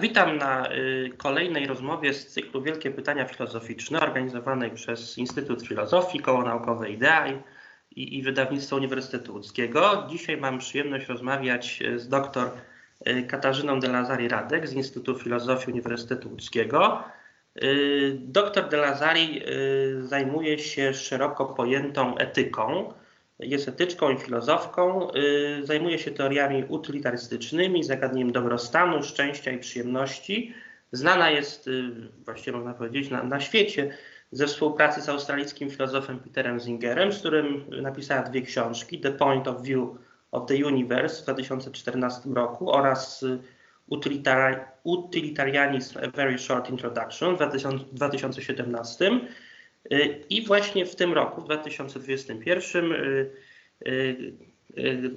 Witam na y, kolejnej rozmowie z cyklu Wielkie Pytania Filozoficzne organizowanej przez Instytut Filozofii, Koło Naukowe IDEA i, i Wydawnictwo Uniwersytetu Łódzkiego. Dzisiaj mam przyjemność rozmawiać y, z dr y, Katarzyną de Lazari Radek z Instytutu Filozofii Uniwersytetu Łódzkiego. Doktor de Lazari zajmuje się szeroko pojętą etyką jest etyczką i filozofką. Y, zajmuje się teoriami utylitarystycznymi, zagadnieniem dobrostanu, szczęścia i przyjemności. Znana jest, y, właściwie można powiedzieć, na, na świecie ze współpracy z australijskim filozofem Peterem Zingerem, z którym napisała dwie książki: The Point of View of the Universe w 2014 roku oraz y, Utilitarianism A Very Short Introduction w 2017. Y, I właśnie w tym roku, w 2021, y, y,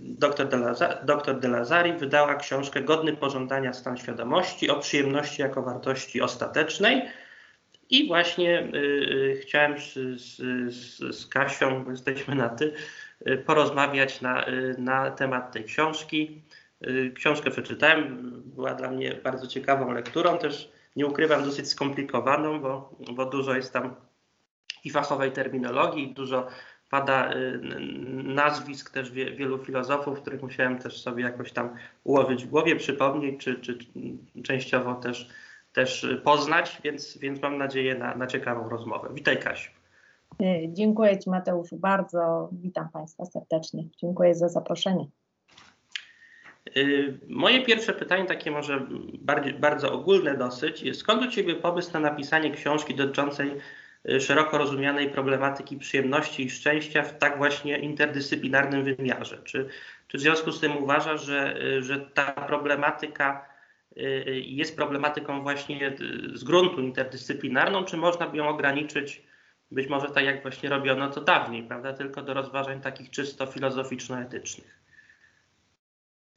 dr Lazari, dr de Lazari wydała książkę Godny pożądania stan świadomości o przyjemności jako wartości ostatecznej. I właśnie chciałem z, z, z Kasią, bo jesteśmy na ty, porozmawiać na, na temat tej książki. Książkę przeczytałem, była dla mnie bardzo ciekawą lekturą, też nie ukrywam, dosyć skomplikowaną, bo, bo dużo jest tam i fachowej terminologii. Dużo pada y, nazwisk też wielu filozofów, których musiałem też sobie jakoś tam ułożyć w głowie, przypomnieć, czy, czy częściowo też, też poznać, więc, więc mam nadzieję na, na ciekawą rozmowę. Witaj Kasiu. Y, dziękuję Ci Mateuszu bardzo. Witam Państwa serdecznie. Dziękuję za zaproszenie. Y, moje pierwsze pytanie, takie może bardziej, bardzo ogólne dosyć, skąd u Ciebie pomysł na napisanie książki dotyczącej szeroko rozumianej problematyki przyjemności i szczęścia w tak właśnie interdyscyplinarnym wymiarze. Czy, czy w związku z tym uważa, że, y, że ta problematyka y, jest problematyką właśnie z gruntu interdyscyplinarną, czy można by ją ograniczyć być może tak jak właśnie robiono to dawniej, prawda, tylko do rozważań takich czysto filozoficzno-etycznych?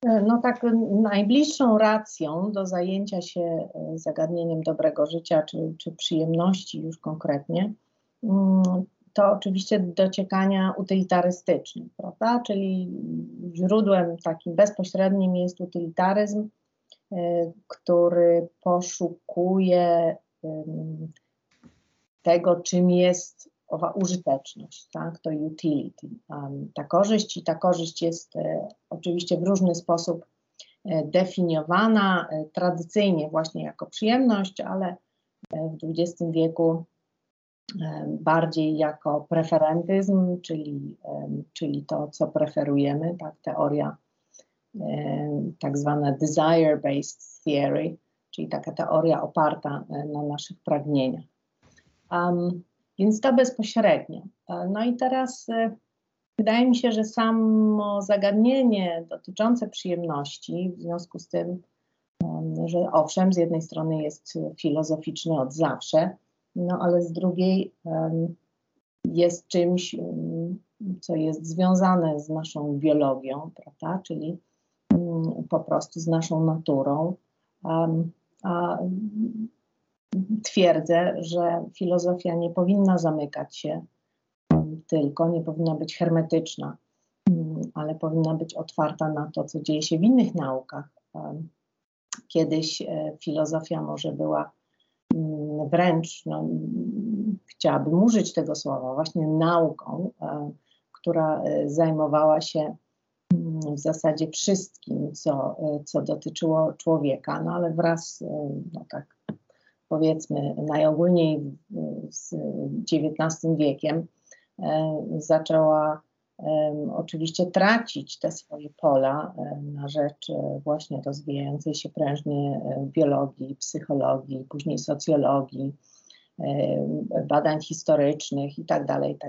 No tak, najbliższą racją do zajęcia się e, zagadnieniem dobrego życia czy, czy przyjemności już konkretnie, mm, to oczywiście dociekania utylitarystycznych, prawda? Czyli źródłem takim bezpośrednim jest utylitaryzm, e, który poszukuje tego, czym jest owa użyteczność, tak, to utility. Um, ta korzyść i ta korzyść jest e, oczywiście w różny sposób e, definiowana, e, tradycyjnie właśnie jako przyjemność, ale w XX wieku bardziej jako preferentyzm, czyli, czyli to, co preferujemy, tak, teoria tak zwana desire-based theory, czyli taka teoria oparta na naszych pragnieniach. Um, więc to bezpośrednio. E, no i teraz e, wydaje mi się, że samo zagadnienie dotyczące przyjemności, w związku z tym, że owszem, z jednej strony jest filozoficzny od zawsze, no ale z drugiej jest czymś, co jest związane z naszą biologią, prawda? czyli po prostu z naszą naturą. A twierdzę, że filozofia nie powinna zamykać się tylko, nie powinna być hermetyczna, ale powinna być otwarta na to, co dzieje się w innych naukach. Kiedyś e, filozofia może była mm, wręcz, no, chciałabym użyć tego słowa, właśnie nauką, e, która e, zajmowała się mm, w zasadzie wszystkim, co, co dotyczyło człowieka, no ale wraz, no tak powiedzmy najogólniej z XIX wiekiem, e, zaczęła oczywiście tracić te swoje pola e, na rzecz e, właśnie rozwijającej się prężnie biologii, psychologii, później socjologii, badań historycznych i tak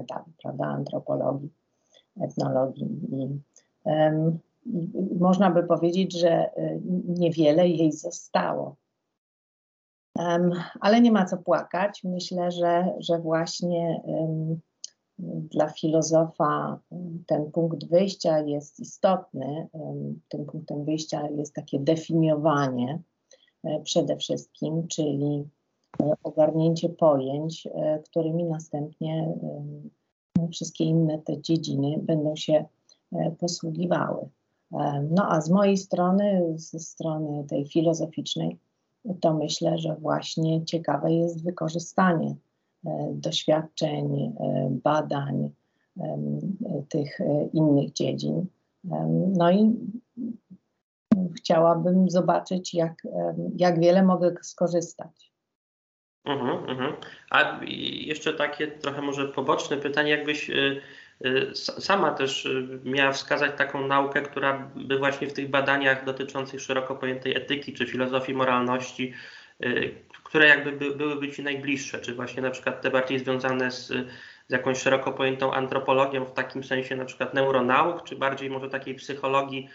tak prawda, antropologii, etnologii. I, można by powiedzieć, że niewiele jej zostało ale nie ma co płakać. Myślę, że, że właśnie dla filozofa ten punkt wyjścia jest istotny. Tym punktem wyjścia jest takie definiowanie e, przede wszystkim, czyli e, ogarnięcie pojęć, e, którymi następnie wszystkie inne te dziedziny będą się posługiwały. No a z mojej strony, ze strony tej filozoficznej, to myślę, że właśnie ciekawe jest wykorzystanie doświadczeń, badań tych innych dziedzin. No i chciałabym zobaczyć, jak, jak wiele mogę skorzystać. Mhm, mhm. A jeszcze takie trochę może poboczne pytanie, jakbyś sama też y, miała wskazać taką naukę, która by właśnie w tych badaniach dotyczących szeroko pojętej etyki czy filozofii moralności, które jakby by, byłyby Ci najbliższe, czy właśnie na przykład te bardziej związane z, z jakąś szeroko pojętą antropologią w takim sensie na przykład neuronauk, czy bardziej może takiej psychologii,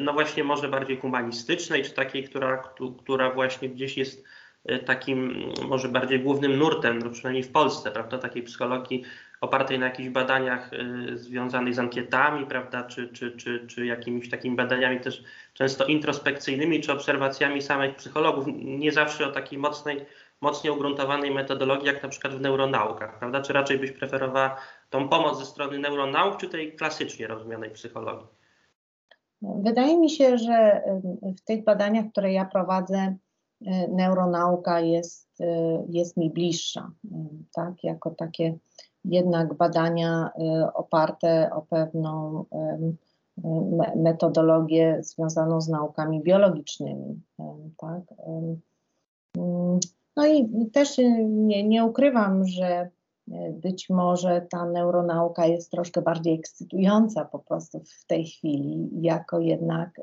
no właśnie może bardziej humanistycznej, czy takiej, która, która właśnie gdzieś jest Y, takim może bardziej głównym nurtem, no przynajmniej w Polsce, prawda, takiej psychologii opartej na jakichś badaniach y, związanych z ankietami, prawda, czy, czy, czy, czy jakimiś takimi badaniami też często introspekcyjnymi, czy obserwacjami samych psychologów, nie zawsze o takiej mocnej, mocniej ugruntowanej metodologii, jak na przykład w neuronaukach, prawda, czy raczej byś preferowała tą pomoc ze strony neuronauk, czy tej klasycznie rozumianej psychologii? Wydaje mi się, że w tych badaniach, które ja prowadzę, E, neuronauka jest, jest mi bliższa, tak, jako takie jednak badania oparte o pewną metodologię związaną z naukami biologicznymi, tak. No i też nie, nie ukrywam, że być może ta neuronauka jest troszkę bardziej ekscytująca po prostu w tej chwili, jako jednak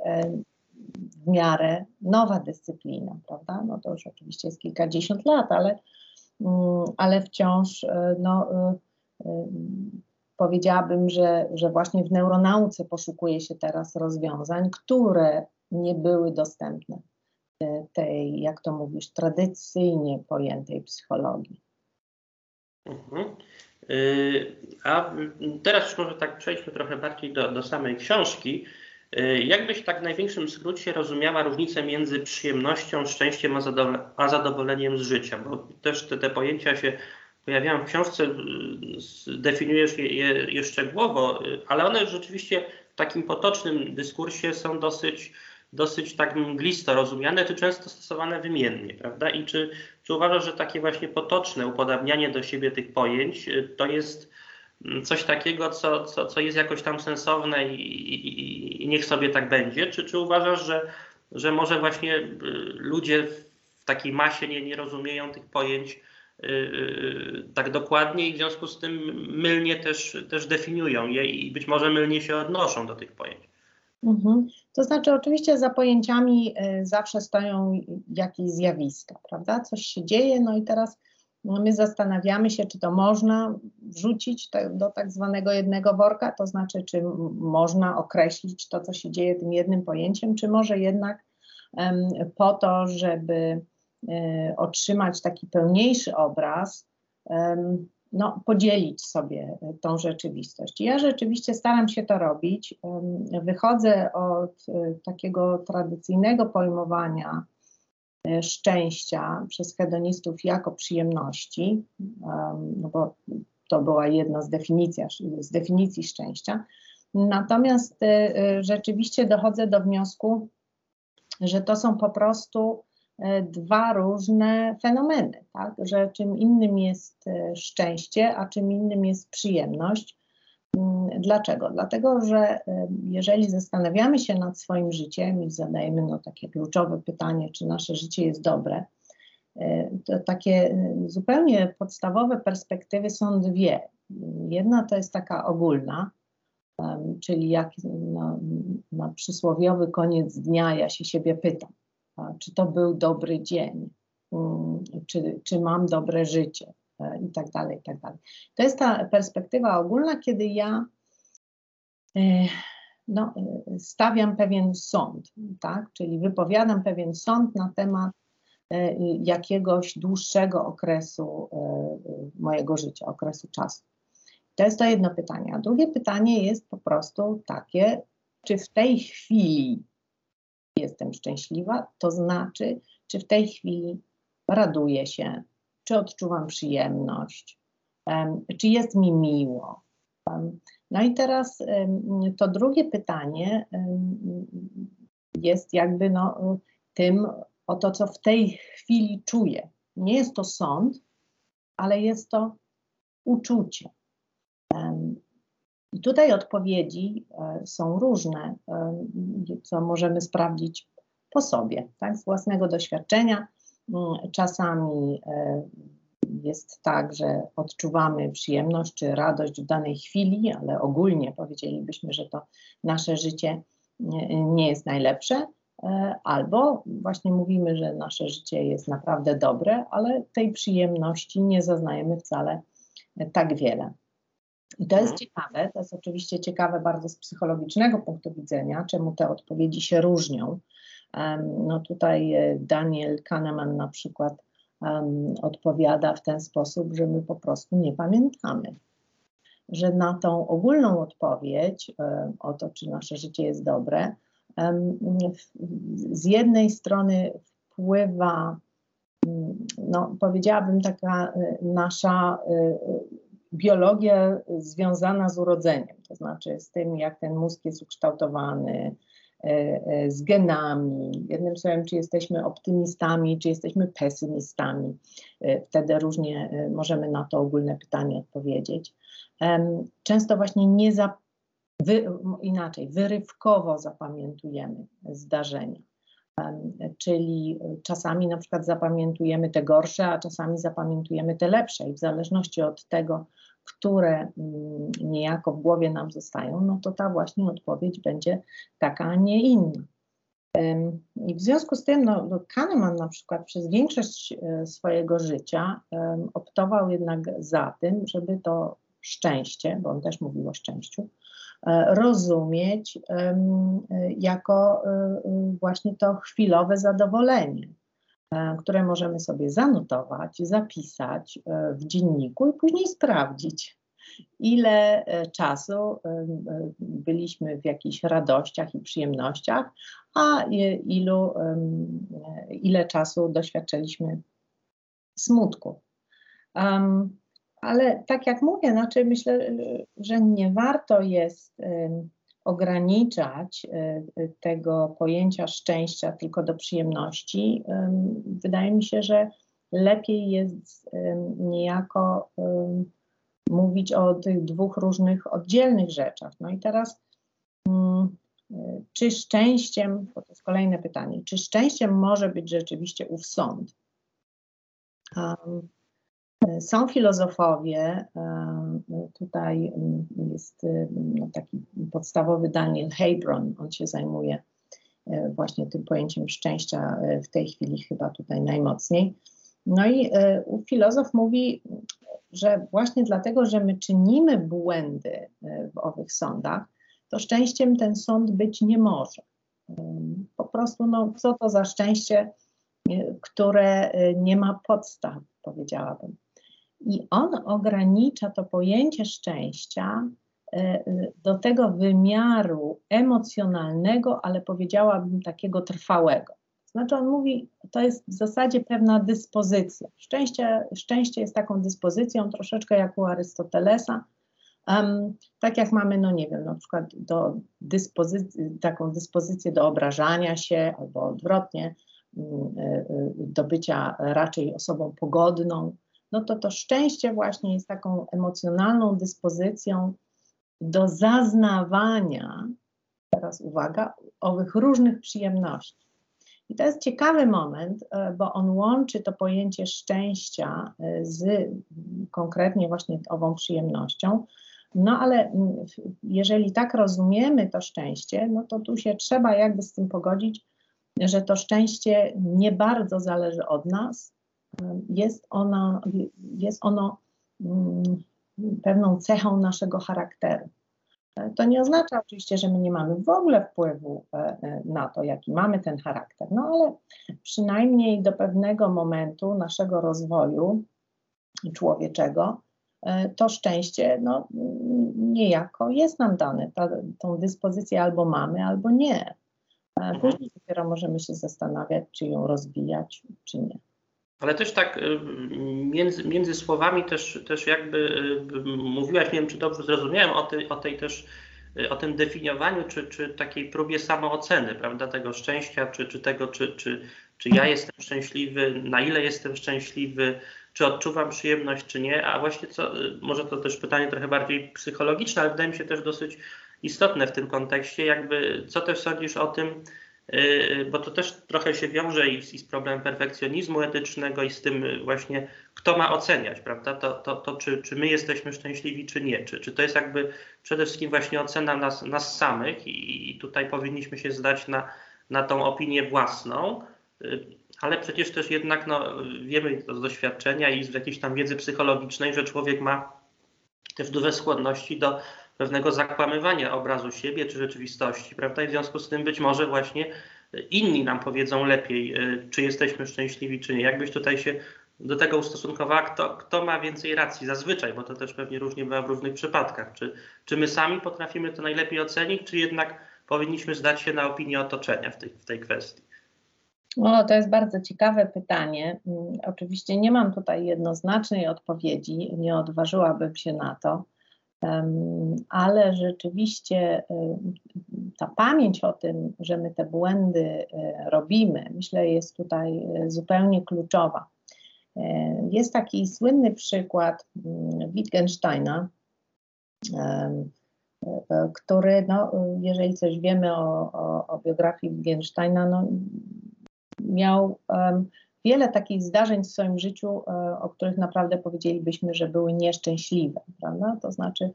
w miarę nowa dyscyplina, prawda? No to już oczywiście jest kilkadziesiąt lat, ale, mm, ale wciąż e, no, e, e, powiedziałabym, że, że właśnie w neuronauce poszukuje się teraz rozwiązań, które nie były dostępne tej, jak to mówisz, tradycyjnie pojętej psychologii. Mhm. Y, a teraz już może tak przejdźmy trochę bardziej do, do samej książki. Y, jak byś tak w największym skrócie rozumiała różnicę między przyjemnością, szczęściem a, zadowoleniem z życia? Bo też te, te pojęcia się pojawiają w książce, y, definiujesz je, je, szczegółowo, y, ale one rzeczywiście w takim potocznym dyskursie są dosyć, dosyć tak mglisto rozumiane, czy często stosowane wymiennie, prawda? I czy, czy uważasz, że takie właśnie potoczne upodabnianie do siebie tych pojęć to jest coś takiego, co, co, co jest jakoś tam sensowne i, i, i niech sobie tak będzie? Czy, czy uważasz, że, że może właśnie y, ludzie w takiej masie nie, nie rozumieją tych pojęć tak dokładnie i w związku z tym mylnie też, też definiują je i być może mylnie się odnoszą do tych pojęć? Mhm. To znaczy, oczywiście za pojęciami y, zawsze stoją jakieś zjawiska, prawda? Coś się dzieje, no i teraz no my zastanawiamy się, czy to można wrzucić do tak zwanego jednego worka, to znaczy, czy można określić to, co się dzieje tym jednym pojęciem, czy może jednak po to, żeby otrzymać taki pełniejszy obraz, no, podzielić sobie tą rzeczywistość. Ja rzeczywiście staram się to robić. Wychodzę od e, takiego tradycyjnego pojmowania E, szczęścia przez hedonistów jako przyjemności, no bo to była jedna z z definicji szczęścia. Natomiast rzeczywiście dochodzę do wniosku, że to są po prostu dwa różne fenomeny, tak? że czym innym jest szczęście, a czym innym jest przyjemność. Mm, dlaczego? Dlatego, że jeżeli zastanawiamy się nad swoim życiem i zadajemy no, takie kluczowe pytanie, czy nasze życie jest dobre, to takie zupełnie podstawowe perspektywy są dwie. Jedna to jest taka ogólna, czyli jak na, na przysłowiowy koniec dnia ja się siebie pytam, czy to był dobry dzień, mm, czy, czy mam dobre życie, E, i tak dalej, i tak dalej. To jest ta perspektywa ogólna, kiedy ja e, no, e, stawiam pewien sąd, tak? czyli wypowiadam pewien sąd na temat jakiegoś dłuższego okresu mojego życia, okresu czasu. To jest to jedno pytanie. A drugie pytanie jest po prostu takie, czy w tej chwili jestem szczęśliwa, to znaczy, czy w tej chwili raduję się, czy odczuwam przyjemność, czy jest mi miło. No i teraz to drugie pytanie jest jakby no, tym, o to, co w tej chwili czuję. Nie jest to sąd, ale jest to uczucie. I tutaj odpowiedzi e, są różne, co możemy sprawdzić po sobie, tak, z własnego doświadczenia. Mm, czasami e, jest tak, że odczuwamy przyjemność czy radość w danej chwili, ale ogólnie powiedzielibyśmy, że to nasze życie nie jest najlepsze, e, albo właśnie mówimy, że nasze życie jest naprawdę dobre, ale tej przyjemności nie zaznajemy wcale tak wiele. I to jest mhm. ciekawe, to jest oczywiście ciekawe bardzo z psychologicznego punktu widzenia, czemu te odpowiedzi się różnią. No tutaj e, Daniel Kahneman na przykład um, odpowiada w ten sposób, że my po prostu nie pamiętamy. Że na tą ogólną odpowiedź um, o to, czy nasze życie jest dobre, um, z jednej strony wpływa, no, powiedziałabym, taka e, nasza biologia związana z urodzeniem, to znaczy z tym, jak ten mózg jest ukształtowany, E, e, z genami. Jednym słowem, czy jesteśmy optymistami, czy jesteśmy pesymistami. E, wtedy różnie możemy na to ogólne pytanie odpowiedzieć. Często właśnie nie za, wy, inaczej, wyrywkowo zapamiętujemy zdarzenia. Czyli czasami na przykład zapamiętujemy te gorsze, a czasami zapamiętujemy te lepsze, i w zależności od tego, które mm, niejako w głowie nam zostają, no to ta właśnie odpowiedź będzie taka, a nie inna. I w związku z tym no, no, Kahneman na przykład przez większość e, swojego życia optował jednak za tym, żeby to szczęście, bo on też mówił o szczęściu, rozumieć um, jako um, właśnie to chwilowe zadowolenie. E, które możemy sobie zanotować, zapisać e, w dzienniku i później sprawdzić, ile e, czasu byliśmy w jakichś radościach i przyjemnościach, a ilu, ile czasu doświadczyliśmy smutku. Ale tak jak mówię, znaczy myślę, że nie warto jest ograniczać e, tego pojęcia szczęścia tylko do przyjemności, wydaje mi się, że lepiej jest niejako mówić o tych dwóch różnych oddzielnych rzeczach. No i teraz, mm, czy szczęściem, bo to jest kolejne pytanie, czy szczęściem może być rzeczywiście ów sąd? Są filozofowie, tutaj jest no, taki podstawowy Daniel Hebron, on się zajmuje e, właśnie tym pojęciem szczęścia e, w tej chwili chyba tutaj najmocniej. No i e, filozof mówi, że właśnie dlatego, że my czynimy błędy w owych sądach, to szczęściem ten sąd być nie może. Po prostu, no, co to za szczęście, które nie ma podstaw, powiedziałabym. I on ogranicza to pojęcie szczęścia e, do tego wymiaru emocjonalnego, ale powiedziałabym takiego trwałego. Znaczy on mówi, to jest w zasadzie pewna dyspozycja. Szczęście, szczęście jest taką dyspozycją troszeczkę jak u Arystotelesa, um, tak jak mamy, no nie wiem, na przykład do dyspozycji, taką dyspozycję do obrażania się albo odwrotnie, mm, e, e, do bycia raczej osobą pogodną, no to to szczęście właśnie jest taką emocjonalną dyspozycją do zaznawania, teraz uwaga, owych różnych przyjemności. I to jest ciekawy moment, e, bo on łączy to pojęcie szczęścia e, z konkretnie właśnie ową przyjemnością. No ale jeżeli tak rozumiemy to szczęście, no to tu się trzeba jakby z tym pogodzić, że to szczęście nie bardzo zależy od nas, jest, ona, jest ono mm, pewną cechą naszego charakteru. To nie oznacza oczywiście, że my nie mamy w ogóle wpływu e, e, na to, jaki mamy ten charakter, no ale przynajmniej do pewnego momentu naszego rozwoju człowieczego e, to szczęście no, niejako jest nam dane. Ta, tą dyspozycję albo mamy, albo nie. Później dopiero możemy się zastanawiać, czy ją rozwijać, czy nie. Ale też tak y, między, między słowami też, też jakby y, mówiłaś, nie wiem czy dobrze zrozumiałem, o tej, o tej też y, o tym definiowaniu, czy, czy takiej próbie samooceny, prawda, tego szczęścia, czy, czy tego, czy, czy, czy ja jestem szczęśliwy, na ile jestem szczęśliwy, czy odczuwam przyjemność, czy nie, a właśnie co, może to też pytanie trochę bardziej psychologiczne, ale wydaje mi się też dosyć istotne w tym kontekście, jakby co też sądzisz o tym, bo to też trochę się wiąże i z, i z problemem perfekcjonizmu etycznego i z tym właśnie, kto ma oceniać, prawda, to, to, to czy, czy my jesteśmy szczęśliwi, czy nie, czy, czy to jest jakby przede wszystkim właśnie ocena nas, nas samych i, i tutaj powinniśmy się zdać na, na tą opinię własną, yy, ale przecież też jednak no, wiemy to z doświadczenia i z jakiejś tam wiedzy psychologicznej, że człowiek ma też duże skłonności do pewnego zakłamywania obrazu siebie czy rzeczywistości, prawda? I w związku z tym być może właśnie inni nam powiedzą lepiej, y, czy jesteśmy szczęśliwi, czy nie. Jakbyś tutaj się do tego ustosunkowała, kto, kto ma więcej racji zazwyczaj, bo to też pewnie różnie bywa w różnych przypadkach. Czy, czy my sami potrafimy to najlepiej ocenić, czy jednak powinniśmy zdać się na opinię otoczenia w tej, w tej kwestii? O, to jest bardzo ciekawe pytanie. Mm, oczywiście nie mam tutaj jednoznacznej odpowiedzi, nie odważyłabym się na to, ale rzeczywiście y, ta pamięć o tym, że my te błędy y, robimy, myślę, jest tutaj y, zupełnie kluczowa. Jest taki słynny przykład mm, Wittgensteina, który, no, jeżeli coś wiemy o, o, o biografii Wittgensteina, no, miał um, wiele takich zdarzeń w swoim życiu, e, o których naprawdę powiedzielibyśmy, że były nieszczęśliwe, prawda? To znaczy,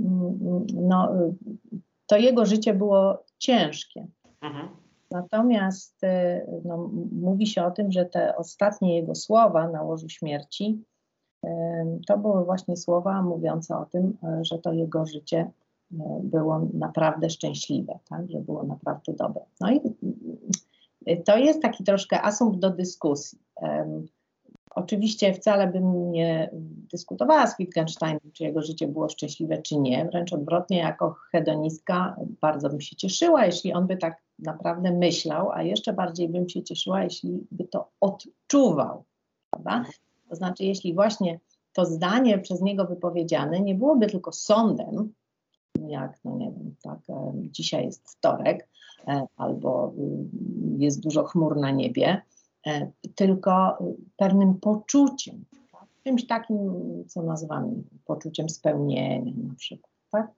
mm, no, to jego życie było ciężkie. Mhm. Natomiast e, no, mówi się o tym, że te ostatnie jego słowa na łożu śmierci to były właśnie słowa mówiące o tym, e, że to jego życie było naprawdę szczęśliwe, tak? że było naprawdę dobre. No i to jest taki troszkę asumpt do dyskusji. Um, oczywiście wcale bym nie dyskutowała z Wittgensteinem, czy jego życie było szczęśliwe, czy nie. Wręcz odwrotnie, jako hedonistka bardzo bym się cieszyła, jeśli on by tak naprawdę myślał, a jeszcze bardziej bym się cieszyła, jeśli by to odczuwał. Prawda? To znaczy, jeśli właśnie to zdanie przez niego wypowiedziane nie byłoby tylko sądem, jak, no nie wiem, tak, dzisiaj jest wtorek, albo y, jest dużo chmur na niebie, e, tylko pewnym poczuciem, tak? czymś takim, co nazywamy poczuciem spełnienia na przykład. Tak?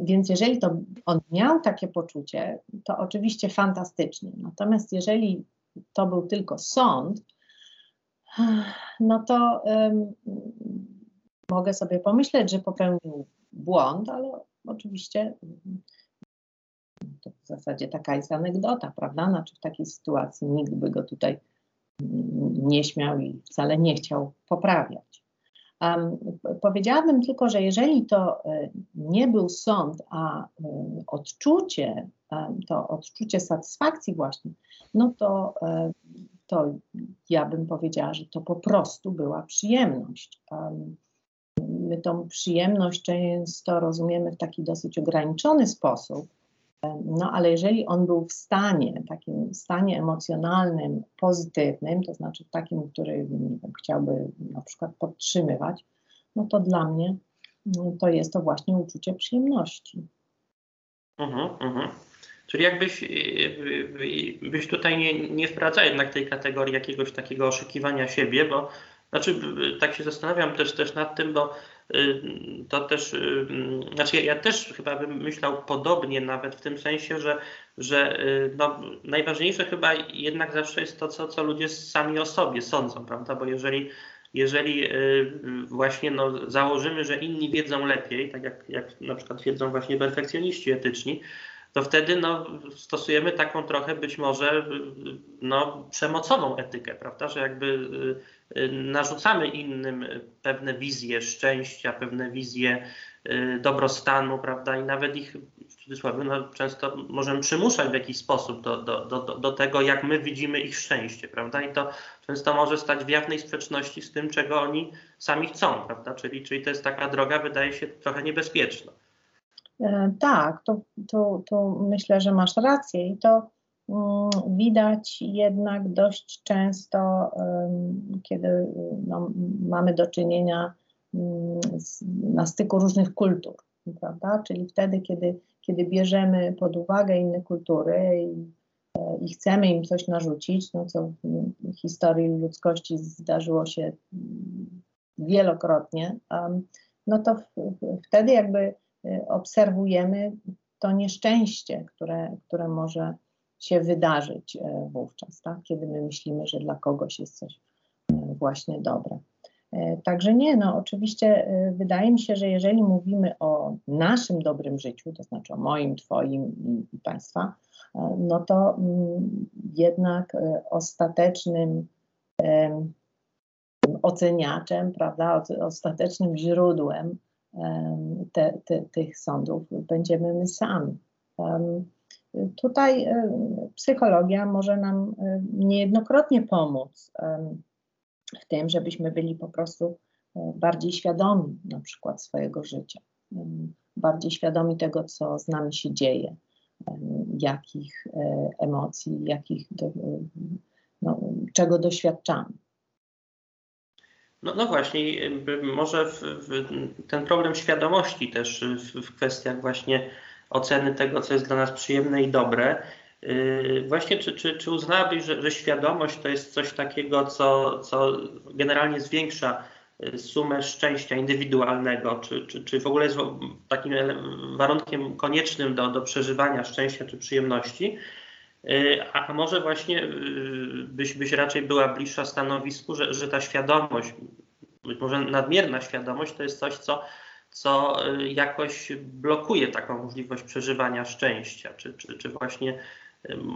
Więc jeżeli to on miał takie poczucie, to oczywiście fantastycznie. Natomiast jeżeli to był tylko sąd, no to um, mogę sobie pomyśleć, że popełnił błąd, ale oczywiście to w zasadzie taka jest anegdota, prawda? Znaczy w takiej sytuacji nikt by go tutaj nie śmiał i wcale nie chciał poprawiać. Um, powiedziałabym tylko, że jeżeli to y, nie był sąd, a y, odczucie, to odczucie satysfakcji właśnie, no to, y, to ja bym powiedziała, że to po prostu była przyjemność. Um, my tą przyjemność często rozumiemy w taki dosyć ograniczony sposób, no ale jeżeli on był w stanie, takim stanie emocjonalnym, pozytywnym, to znaczy takim, który wiem, chciałby na przykład podtrzymywać, no to dla mnie no, to jest to właśnie uczucie przyjemności. Mhm, mhm. Czyli jakbyś y, y, byś tutaj nie, nie wprowadza jednak tej kategorii jakiegoś takiego oszukiwania siebie, bo znaczy tak się zastanawiam też, też nad tym, bo to też, y, znaczy ja, ja, też chyba bym myślał podobnie nawet w tym sensie, że, że y, no, najważniejsze chyba jednak zawsze jest to, co, co ludzie sami o sobie sądzą, prawda? Bo jeżeli, jeżeli właśnie no, założymy, że inni wiedzą lepiej, tak jak, jak na przykład twierdzą właśnie perfekcjoniści etyczni, to wtedy no, stosujemy taką trochę być może no, przemocową etykę, prawda? Że jakby Y, narzucamy innym pewne wizje szczęścia, pewne wizje y, dobrostanu, prawda, i nawet ich w cudzysłowie no, często możemy przymuszać w jakiś sposób do, do, do, do tego, jak my widzimy ich szczęście, prawda, i to często może stać w jawnej sprzeczności z tym, czego oni sami chcą, prawda, czyli, czyli to jest taka droga, wydaje się, trochę niebezpieczna. E, tak, to, to, to myślę, że masz rację i to Mm, widać jednak dość często, kiedy no, mamy do czynienia mm, z, na styku różnych kultur, prawda? Czyli wtedy, kiedy, kiedy bierzemy pod uwagę inne kultury i i chcemy im coś narzucić, no co w historii ludzkości zdarzyło się mm, wielokrotnie, no to wtedy jakby obserwujemy to nieszczęście, które, które może się wydarzyć e, wówczas, tak? kiedy my myślimy, że dla kogoś jest coś e, właśnie dobre. Także nie, no oczywiście wydaje mi się, że jeżeli mówimy o naszym dobrym życiu, to znaczy o moim, Twoim i Państwa, no to mm, jednak ostatecznym oceniaczem, prawda, ostatecznym źródłem te, te, tych sądów będziemy my sami. Tutaj psychologia może nam niejednokrotnie pomóc w tym, żebyśmy byli po prostu e, bardziej świadomi na przykład swojego życia, bardziej świadomi tego, co z nami się dzieje, jakich e, emocji, jakich do, no, czego doświadczamy. No, no właśnie, może w, w ten problem świadomości też w, w, kwestiach właśnie oceny tego, co jest dla nas przyjemne i dobre. Yy, właśnie, czy, czy, czy uznałabyś, że, że świadomość to jest coś takiego, co, co generalnie zwiększa y, sumę szczęścia indywidualnego, czy, czy, czy w ogóle jest takim warunkiem koniecznym do, do przeżywania szczęścia czy przyjemności? Y, a może właśnie y, byś, byś raczej była bliższa stanowisku, że, że ta świadomość, być może nadmierna świadomość, to jest coś, co, co y, jakoś blokuje taką możliwość przeżywania szczęścia, czy, czy, czy właśnie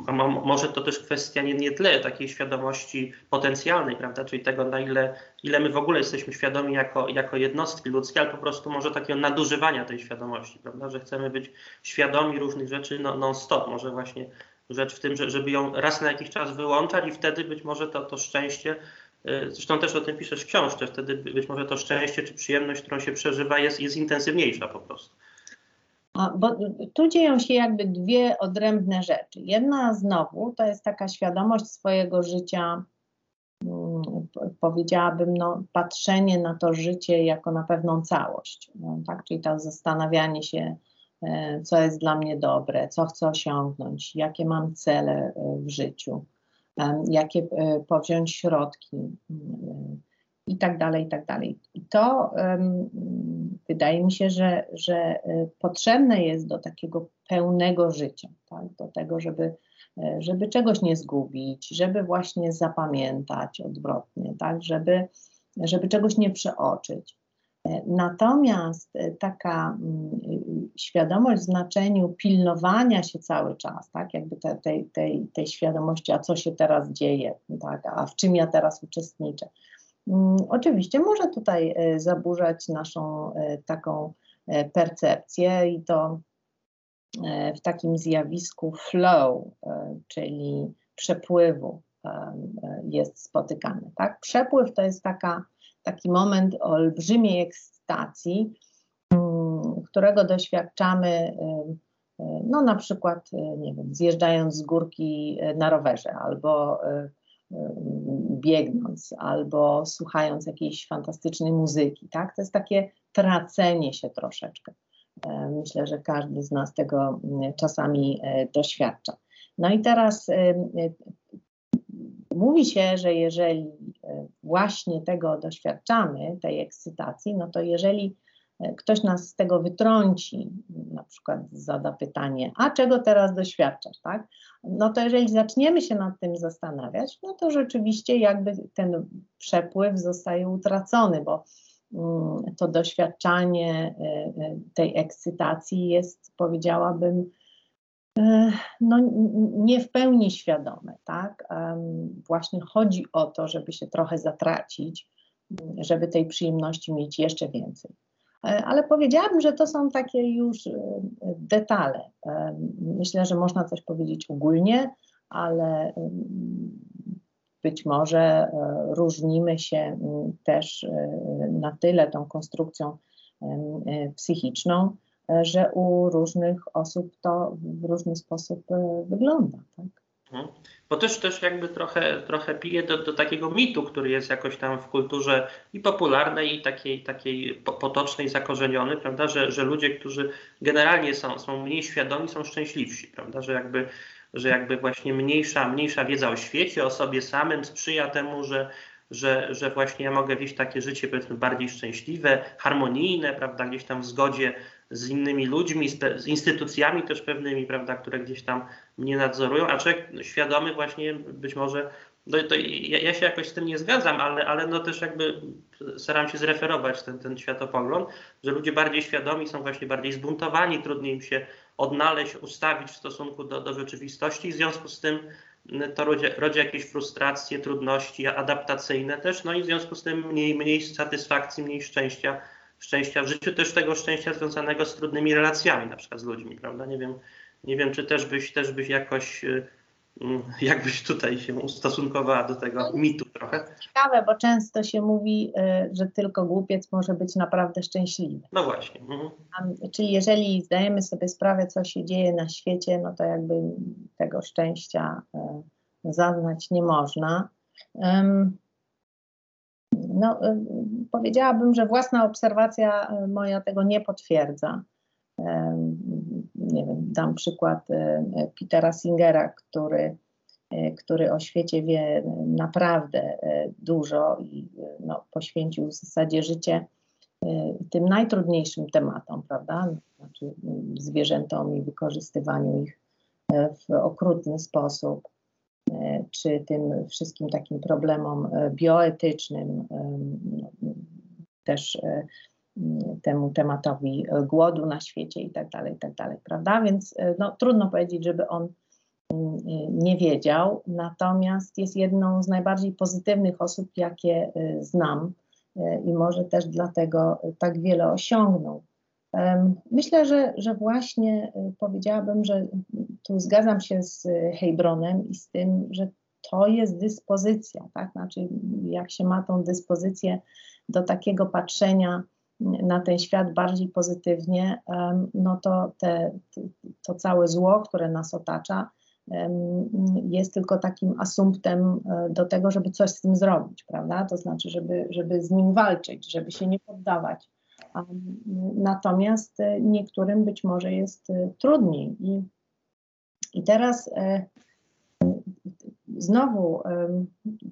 a może to też kwestia nie, nie tyle takiej świadomości potencjalnej, prawda, czyli tego, na ile, ile my w ogóle jesteśmy świadomi jako, jako jednostki ludzkie, ale po prostu może takiego nadużywania tej świadomości, prawda, że chcemy być świadomi różnych rzeczy non-stop. Może właśnie rzecz w tym, że, żeby ją raz na jakiś czas wyłączać i wtedy być może to, to szczęście, y, zresztą też o tym piszesz w książce, wtedy być może to szczęście czy przyjemność, którą się przeżywa jest, jest intensywniejsza po prostu. Bo tu dzieją się jakby dwie odrębne rzeczy. Jedna znowu to jest taka świadomość swojego życia, mm, powiedziałabym, no, patrzenie na to życie jako na pewną całość. No, tak? Czyli to zastanawianie się, co jest dla mnie dobre, co chcę osiągnąć, jakie mam cele e, w życiu, jakie e, powziąć środki i tak dalej, i tak dalej. To wydaje mi się, że, że potrzebne jest do takiego pełnego życia, tak? do tego, żeby, żeby czegoś nie zgubić, żeby właśnie zapamiętać odwrotnie, tak? żeby, żeby czegoś nie przeoczyć. Natomiast e, taka mm, świadomość w znaczeniu pilnowania się cały czas, tak, jakby te, tej, tej, tej świadomości, a co się teraz dzieje, tak, a w czym ja teraz uczestniczę. Mm, oczywiście może tutaj e, zaburzać naszą e, taką percepcję i to w takim zjawisku flow, czyli przepływu jest spotykany. Tak? Przepływ to jest taka taki moment olbrzymiej ekscytacji, mm, którego doświadczamy y, no na przykład, y, nie wiem, zjeżdżając z górki na rowerze albo biegnąc, albo słuchając jakiejś fantastycznej muzyki, tak? To jest takie tracenie się troszeczkę. E, myślę, że każdy z nas tego czasami e, doświadcza. No i teraz Mówi się, że jeżeli e, właśnie tego doświadczamy, tej ekscytacji, no to jeżeli e, ktoś nas z tego wytrąci, na przykład zada pytanie, a czego teraz doświadczasz, tak? No to jeżeli zaczniemy się nad tym zastanawiać, no to rzeczywiście jakby ten przepływ zostaje utracony, bo mm, to doświadczanie e, tej ekscytacji jest, powiedziałabym, E, no, nie w pełni świadome, tak? Właśnie chodzi o to, żeby się trochę zatracić, żeby tej przyjemności mieć jeszcze więcej. E, ale powiedziałabym, że to są takie już e, detale. Myślę, że można coś powiedzieć ogólnie, ale być może różnimy się też na tyle tą konstrukcją psychiczną, że u różnych osób to w różny sposób e, wygląda. Tak? Mhm. Bo też, też jakby trochę, trochę pije do, do takiego mitu, który jest jakoś tam w kulturze i popularnej, i takiej, takiej potocznej, zakorzeniony, prawda, że, że ludzie, którzy generalnie są, są mniej świadomi, są szczęśliwsi, prawda, że jakby że jakby właśnie mniejsza, mniejsza wiedza o świecie, o sobie samym sprzyja temu, że, że, że właśnie ja mogę wieść takie życie powiedzmy bardziej szczęśliwe, harmonijne, prawda, gdzieś tam w zgodzie z innymi ludźmi, z, z, instytucjami też pewnymi, prawda, które gdzieś tam mnie nadzorują, a człowiek świadomy właśnie być może, no to ja, ja, się jakoś z tym nie zgadzam, ale, ale no też jakby staram się zreferować ten, ten światopogląd, że ludzie bardziej świadomi są właśnie bardziej zbuntowani, trudniej im się odnaleźć, ustawić w stosunku do, do rzeczywistości. I w związku z tym to rodzi, rodzi jakieś frustracje, trudności adaptacyjne też, no i w związku z tym mniej, mniej satysfakcji, mniej szczęścia, szczęścia w życiu, też tego szczęścia związanego z trudnymi relacjami, na przykład z ludźmi, prawda? Nie wiem, nie wiem czy też byś, też byś jakoś y, Mm, jakbyś tutaj się ustosunkowała do tego mitu trochę? Ciekawe, bo często się mówi, y, że tylko głupiec może być naprawdę szczęśliwy. No właśnie. Mhm. Czyli jeżeli zdajemy sobie sprawę, co się dzieje na świecie, no to jakby tego szczęścia y, zaznać nie można. No, y, powiedziałabym, że własna obserwacja moja tego nie potwierdza nie wiem, dam przykład Petera Singera, który, który o świecie wie naprawdę dużo i no, poświęcił w zasadzie życie tym najtrudniejszym tematom, prawda? Znaczy zwierzętom i wykorzystywaniu ich w okrutny sposób, czy tym wszystkim takim problemom bioetycznym, no, też temu tematowi e, głodu na świecie i tak dalej, i tak dalej, prawda? Więc e, no, trudno powiedzieć, żeby on mm, nie wiedział, natomiast jest jedną z najbardziej pozytywnych osób, jakie e, znam i może też dlatego tak wiele osiągnął. Myślę, że, że właśnie powiedziałabym, że tu zgadzam się z Heybronem i z tym, że to jest dyspozycja, tak? Znaczy, jak się ma tą dyspozycję do takiego patrzenia na ten świat bardziej pozytywnie, no to te, to całe zło, które nas otacza, jest tylko takim asumptem e, do tego, żeby coś z tym zrobić, prawda? To znaczy, żeby, żeby z nim walczyć, żeby się nie poddawać. Natomiast e, niektórym być może jest e, trudniej. I, i teraz Znowu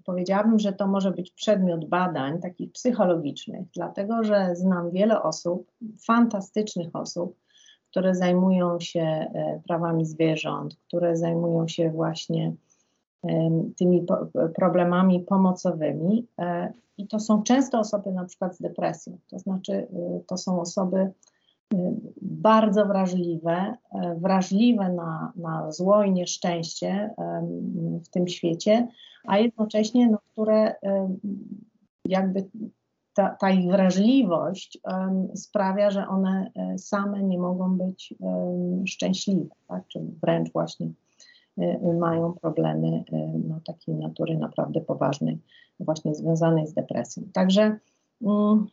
powiedziałabym, że to może być przedmiot badań takich psychologicznych, dlatego że znam wiele osób, fantastycznych osób, które zajmują się e, prawami zwierząt, które zajmują się właśnie tymi problemami pomocowymi. E, I to są często osoby na przykład z depresją, to znaczy e, to są osoby bardzo wrażliwe, e, wrażliwe na, na zło i nieszczęście w tym świecie, a jednocześnie, no, które jakby ta, ta ich wrażliwość sprawia, że one e, same nie mogą być szczęśliwe, tak? czy wręcz właśnie e, mają problemy no, takiej natury naprawdę poważnej, właśnie związanej z depresją. Także mm,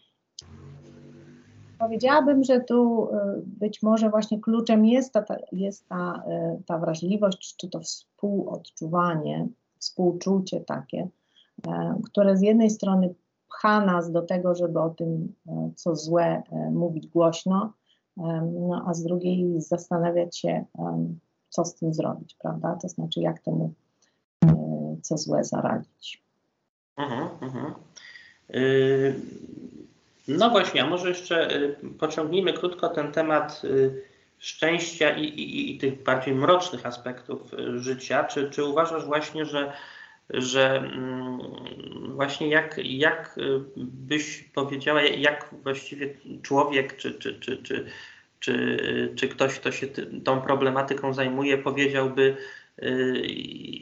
Powiedziałabym, że tu y, być może właśnie kluczem jest ta, jest ta, y, ta wrażliwość, czy to współodczuwanie, współczucie takie, y, które z jednej strony pcha nas do tego, żeby o tym, co złe, mówić głośno, no, a z drugiej zastanawiać się, co z tym zrobić, prawda? To znaczy, jak temu, co złe, zaradzić. Mhm, mhm. Y no właśnie, a może jeszcze y, pociągnijmy krótko ten temat y, szczęścia i, i, i tych bardziej mrocznych aspektów życia. Czy, czy uważasz właśnie, że, że mm, właśnie jak, jak byś powiedziała, jak właściwie człowiek, czy, czy, czy, czy, czy, czy ktoś, kto się tą problematyką zajmuje, powiedziałby,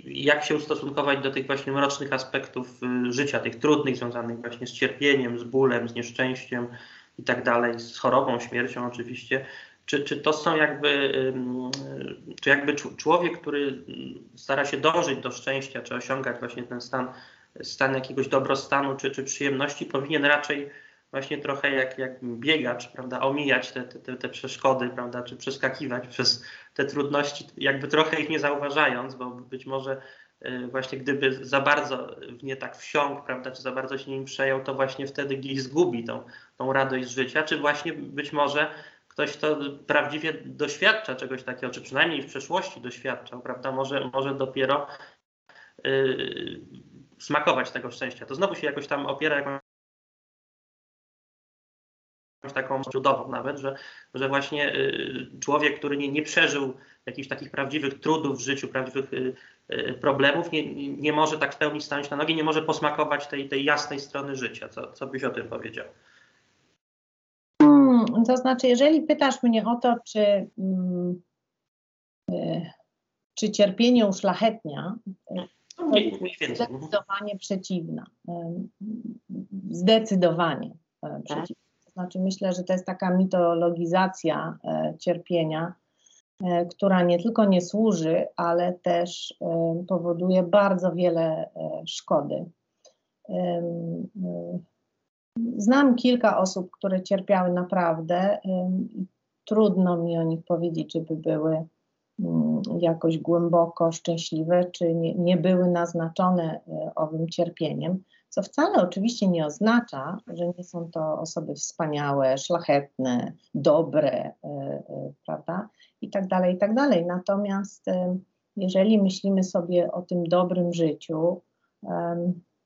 jak się ustosunkować do tych właśnie mrocznych aspektów y, życia, tych trudnych, związanych właśnie z cierpieniem, z bólem, z nieszczęściem i tak dalej, z chorobą, śmiercią oczywiście. Czy, czy to są jakby, czy jakby człowiek, który stara się dążyć do szczęścia, czy osiągać właśnie ten stan, stan jakiegoś dobrostanu, czy, czy przyjemności, powinien raczej właśnie trochę jak, jak biegacz, prawda, omijać te, te, te przeszkody, prawda, czy przeskakiwać przez te trudności, jakby trochę ich nie zauważając, bo być może y, właśnie gdyby za bardzo w nie tak wsiąkł, prawda, czy za bardzo się nim przejął, to właśnie wtedy gdzieś zgubi tą, tą radość życia, czy właśnie być może ktoś, kto prawdziwie doświadcza czegoś takiego, czy przynajmniej w przeszłości doświadczał, prawda, może, może dopiero yy, smakować tego szczęścia. To znowu się jakoś tam opiera taką cudową nawet, że, że właśnie y, człowiek, który nie, nie przeżył jakichś takich prawdziwych trudów w życiu, prawdziwych y, y, problemów, nie, nie może tak w pełni stanąć na nogi, nie może posmakować tej, tej jasnej strony życia. Co, co byś o tym powiedział? Hmm, to znaczy, jeżeli pytasz mnie o to, czy, mm, czy cierpienie uszlachetnia, to mniej, mniej zdecydowanie przeciwna. Zdecydowanie przeciwna znaczy myślę, że to jest taka mitologizacja e, cierpienia, e, która nie tylko nie służy, ale też e, powoduje bardzo wiele szkody. Znam kilka osób, które cierpiały naprawdę. Trudno mi o nich powiedzieć, czy by były mm, jakoś głęboko szczęśliwe, czy nie, nie były naznaczone owym cierpieniem co wcale oczywiście nie oznacza, że nie są to osoby wspaniałe, szlachetne, dobre, e, e, prawda? I tak dalej, i tak dalej. Natomiast e, jeżeli myślimy sobie o tym dobrym życiu,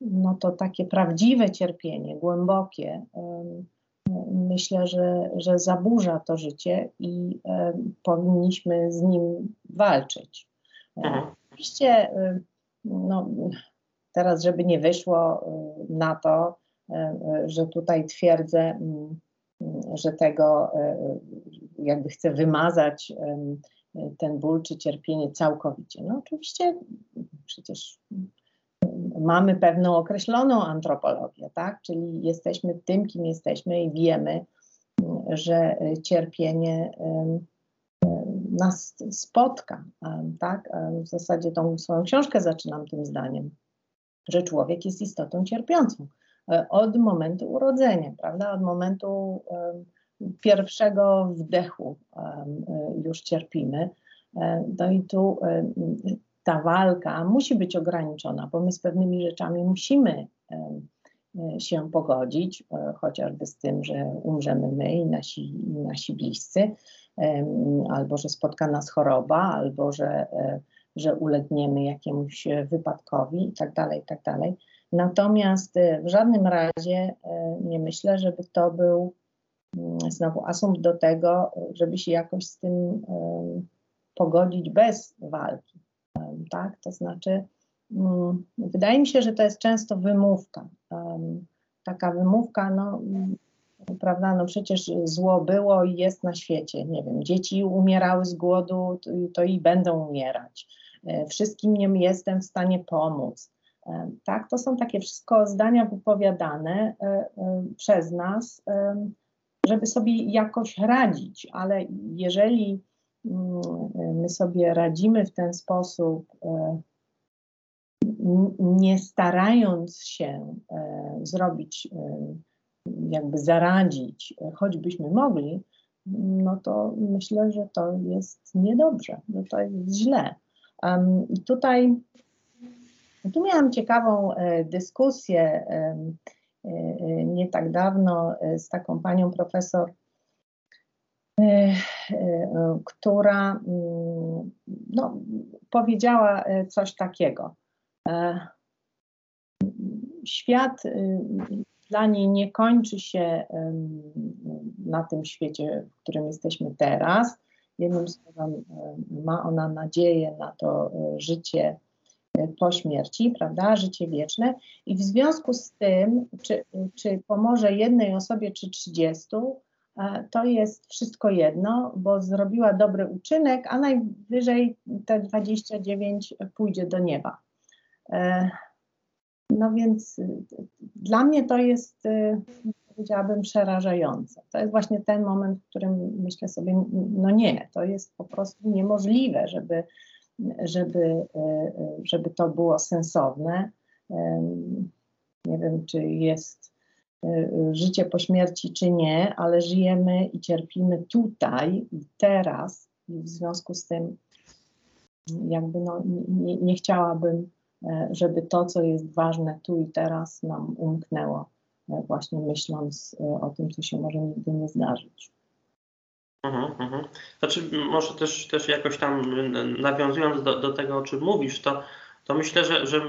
no to takie prawdziwe cierpienie, głębokie, myślę, że, że zaburza to życie i powinniśmy z nim walczyć. Mhm. Oczywiście no, Teraz, żeby nie wyszło y, na to, y, y, że tutaj twierdzę, mm, że tego jakby chcę wymazać ten ból czy cierpienie całkowicie. No oczywiście przecież mamy pewną określoną antropologię, tak? Czyli jesteśmy tym, kim jesteśmy i wiemy, że cierpienie nas spotka, tak? W zasadzie tą swoją książkę zaczynam tym zdaniem że człowiek jest istotą cierpiącą e, od momentu urodzenia, prawda? Od momentu pierwszego wdechu e, już cierpimy. E, no i tu ta walka musi być ograniczona, bo my z pewnymi rzeczami musimy się pogodzić, chociażby z tym, że umrzemy my i nasi, nasi bliscy, albo że spotka nas choroba, albo że że ulegniemy jakiemuś e, wypadkowi i tak dalej, tak dalej. Natomiast e, w żadnym razie e, nie myślę, żeby to był mm, znowu asumpt do tego, żeby się jakoś z tym pogodzić bez walki. Tak? To znaczy, mm, wydaje mi się, że to jest często wymówka. Taka wymówka, no, prawda, no przecież zło było i jest na świecie. Nie wiem, dzieci umierały z głodu, to i będą umierać. E, wszystkim nie jestem w stanie pomóc. E, tak, to są takie wszystko zdania wypowiadane e, przez nas, żeby sobie jakoś radzić, ale jeżeli mm, my sobie radzimy w ten sposób, nie starając się zrobić, jakby zaradzić, choćbyśmy mogli, no to myślę, że to jest niedobrze, że to jest źle. Tutaj tu miałam ciekawą e, dyskusję e, e, nie tak dawno z taką panią profesor, która mm, no, powiedziała coś takiego. Świat dla niej nie kończy się na tym świecie, w którym jesteśmy teraz Jednym słowem, e, ma ona nadzieję na to e, życie e, po śmierci, prawda, życie wieczne. I w związku z tym, czy, czy pomoże jednej osobie, czy 30, to jest wszystko jedno, bo zrobiła dobry uczynek, a najwyżej te 29 pójdzie do nieba. No więc dla mnie to jest powiedziałabym, przerażające. To jest właśnie ten moment, w którym myślę sobie, no nie, to jest po prostu niemożliwe, żeby, żeby, żeby to było sensowne. Nie wiem, czy jest życie po śmierci, czy nie, ale żyjemy i cierpimy tutaj i teraz, i w związku z tym, jakby no, nie, nie chciałabym, żeby to, co jest ważne tu i teraz, nam umknęło właśnie myśląc e, o tym, co się może nigdy nie zdarzyć. Znaczy, może też, też jakoś tam nawiązując do, do tego, o czym mówisz, to, to myślę, że, że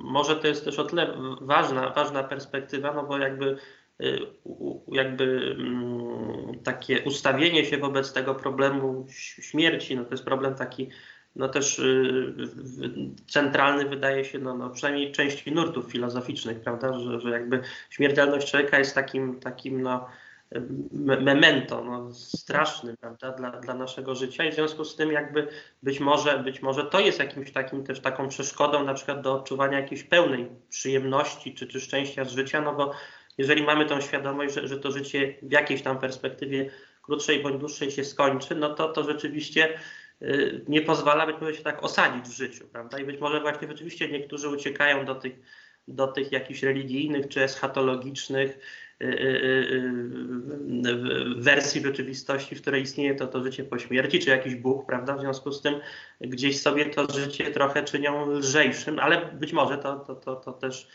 może to jest też o tyle ważna, ważna perspektywa, no bo jakby y, jakby mm, takie ustawienie się wobec tego problemu śmierci, no to jest problem taki no też y, centralny wydaje się, no, no przynajmniej części nurtów filozoficznych, prawda, że, że jakby śmiertelność człowieka jest takim, takim no, memento no, straszny prawda, dla, dla naszego życia. I w związku z tym jakby być może, być może to jest jakimś takim też taką przeszkodą na przykład do odczuwania jakiejś pełnej przyjemności czy, czy szczęścia z życia, no bo jeżeli mamy tą świadomość, że, że to życie w jakiejś tam perspektywie krótszej bądź dłuższej się skończy, no to to rzeczywiście nie pozwala być może się tak osadzić w życiu, prawda? I być może właśnie rzeczywiście niektórzy uciekają do tych, do tych jakichś religijnych czy eschatologicznych Y, y, y, wersji rzeczywistości, w której istnieje to, to życie po śmierci, czy jakiś Bóg, prawda? W związku z tym gdzieś sobie to życie trochę czynią lżejszym, ale być może to, to, to, to też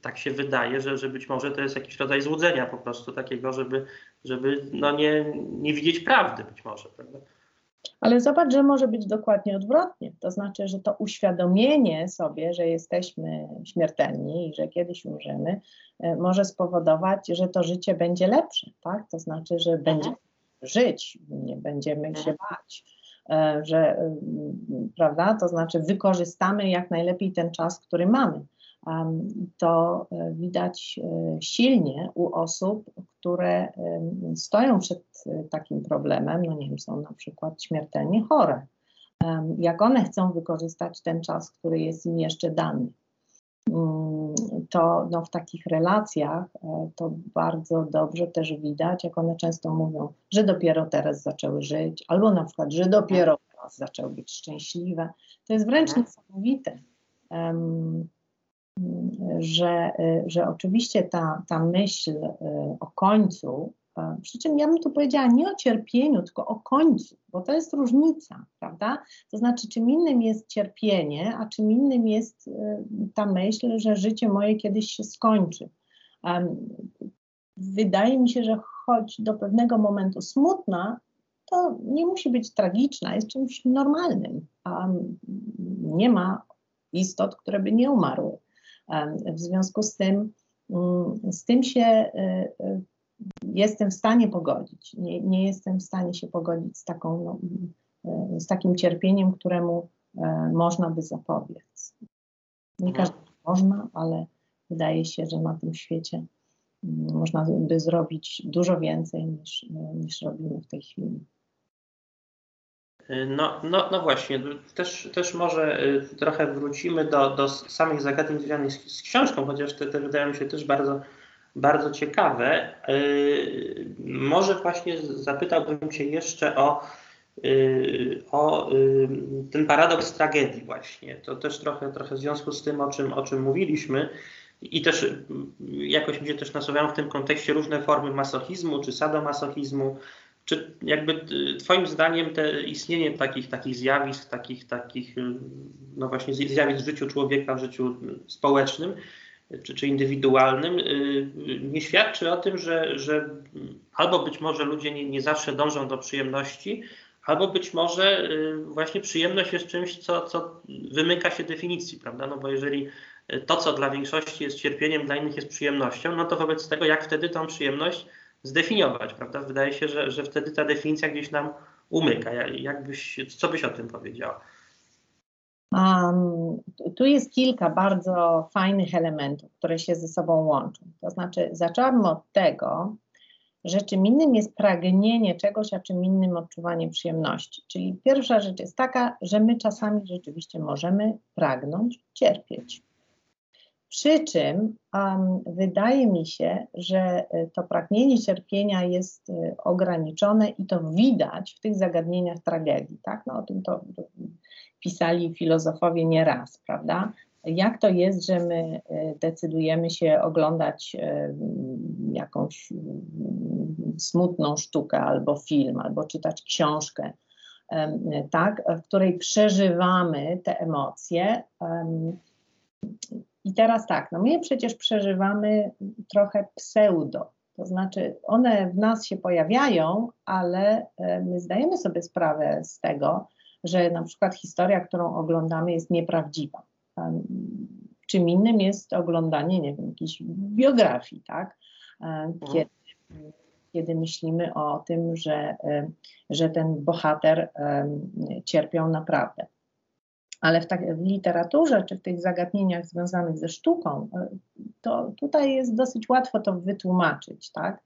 tak się wydaje, że, że być może to jest jakiś rodzaj złudzenia po prostu takiego, żeby, żeby no nie, nie widzieć prawdy być może, prawda? Ale zobacz, że może być dokładnie odwrotnie. To znaczy, że to uświadomienie sobie, że jesteśmy śmiertelni i że kiedyś umrzemy, e, może spowodować, że to życie będzie lepsze, tak? To znaczy, że mhm. będziemy żyć, nie będziemy mhm. się bać, e, że, mm, prawda? To znaczy, wykorzystamy jak najlepiej ten czas, który mamy to e, widać e, silnie u osób, które stoją przed e, takim problemem, no nie wiem, są na przykład śmiertelnie chore. Jak one chcą wykorzystać ten czas, który jest im jeszcze dany, mm, to no, w takich relacjach to bardzo dobrze też widać, jak one często mówią, że dopiero teraz zaczęły żyć, albo na przykład, że dopiero teraz zaczęły być szczęśliwe. To jest wręcz mhm. niesamowite że, że oczywiście ta, ta myśl y, o końcu, przy czym ja bym tu powiedziała nie o cierpieniu, tylko o końcu, bo to jest różnica, prawda? To znaczy, czym innym jest cierpienie, a czym innym jest y, ta myśl, że życie moje kiedyś się skończy. Wydaje mi się, że choć do pewnego momentu smutna, to nie musi być tragiczna, jest czymś normalnym. Nie ma istot, które by nie umarły. W związku z tym, mm, z tym się e, e, jestem w stanie pogodzić. Nie, nie jestem w stanie się pogodzić z, taką, no, e, z takim cierpieniem, któremu można by zapobiec. Nie mhm. każdy można, ale wydaje się, że na tym świecie mm, można by zrobić dużo więcej niż, niż robimy w tej chwili. No, no, no właśnie, też, też może y, trochę wrócimy do, do samych zagadnień związanych z, z książką, chociaż te, te wydają mi się też bardzo, bardzo ciekawe. Y, może właśnie zapytałbym Cię jeszcze o, y, o ten paradoks tragedii właśnie. To też trochę, trochę w związku z tym, o czym, o czym mówiliśmy. I też jakoś mi się też nasuwają w tym kontekście różne formy masochizmu czy sadomasochizmu, czy jakby y, Twoim zdaniem te istnienie takich, takich zjawisk, takich, takich, y, no właśnie zjawisk w życiu człowieka, w życiu społecznym czy, czy indywidualnym, y, nie świadczy o tym, że, że albo być może ludzie nie, nie zawsze dążą do przyjemności, albo być może właśnie przyjemność jest czymś, co, co wymyka się definicji, prawda? No bo jeżeli to, co dla większości jest cierpieniem, dla innych jest przyjemnością, no to wobec tego, jak wtedy tą przyjemność zdefiniować, prawda? Wydaje się, że, że wtedy ta definicja gdzieś nam umyka. Jakbyś, co byś o tym powiedziała? Um, tu jest kilka bardzo fajnych elementów, które się ze sobą łączą. To znaczy, zaczęłam od tego, że czym innym jest pragnienie czegoś, a czym innym odczuwanie przyjemności. Czyli pierwsza rzecz jest taka, że my czasami rzeczywiście możemy pragnąć cierpieć. Przy czym um, wydaje mi się, że e, to pragnienie cierpienia jest y, ograniczone i to widać w tych zagadnieniach tragedii. Tak? No, o tym to, pisali filozofowie nieraz, prawda? Jak to jest, że my y, decydujemy się oglądać jakąś smutną sztukę albo film, albo czytać książkę, tak, w której przeżywamy te emocje i teraz tak, no my przecież przeżywamy trochę pseudo To znaczy, one w nas się pojawiają, ale e, my zdajemy sobie sprawę z tego, że na przykład historia, którą oglądamy, jest nieprawdziwa. Czym innym jest oglądanie, nie wiem, jakiejś biografii, tak? Mhm. Kiedy, kiedy myślimy o tym, że, e, że ten bohater cierpiał naprawdę. Ale w, tak, w, literaturze czy w tych zagadnieniach związanych ze sztuką, e, to tutaj jest dosyć łatwo to wytłumaczyć, tak?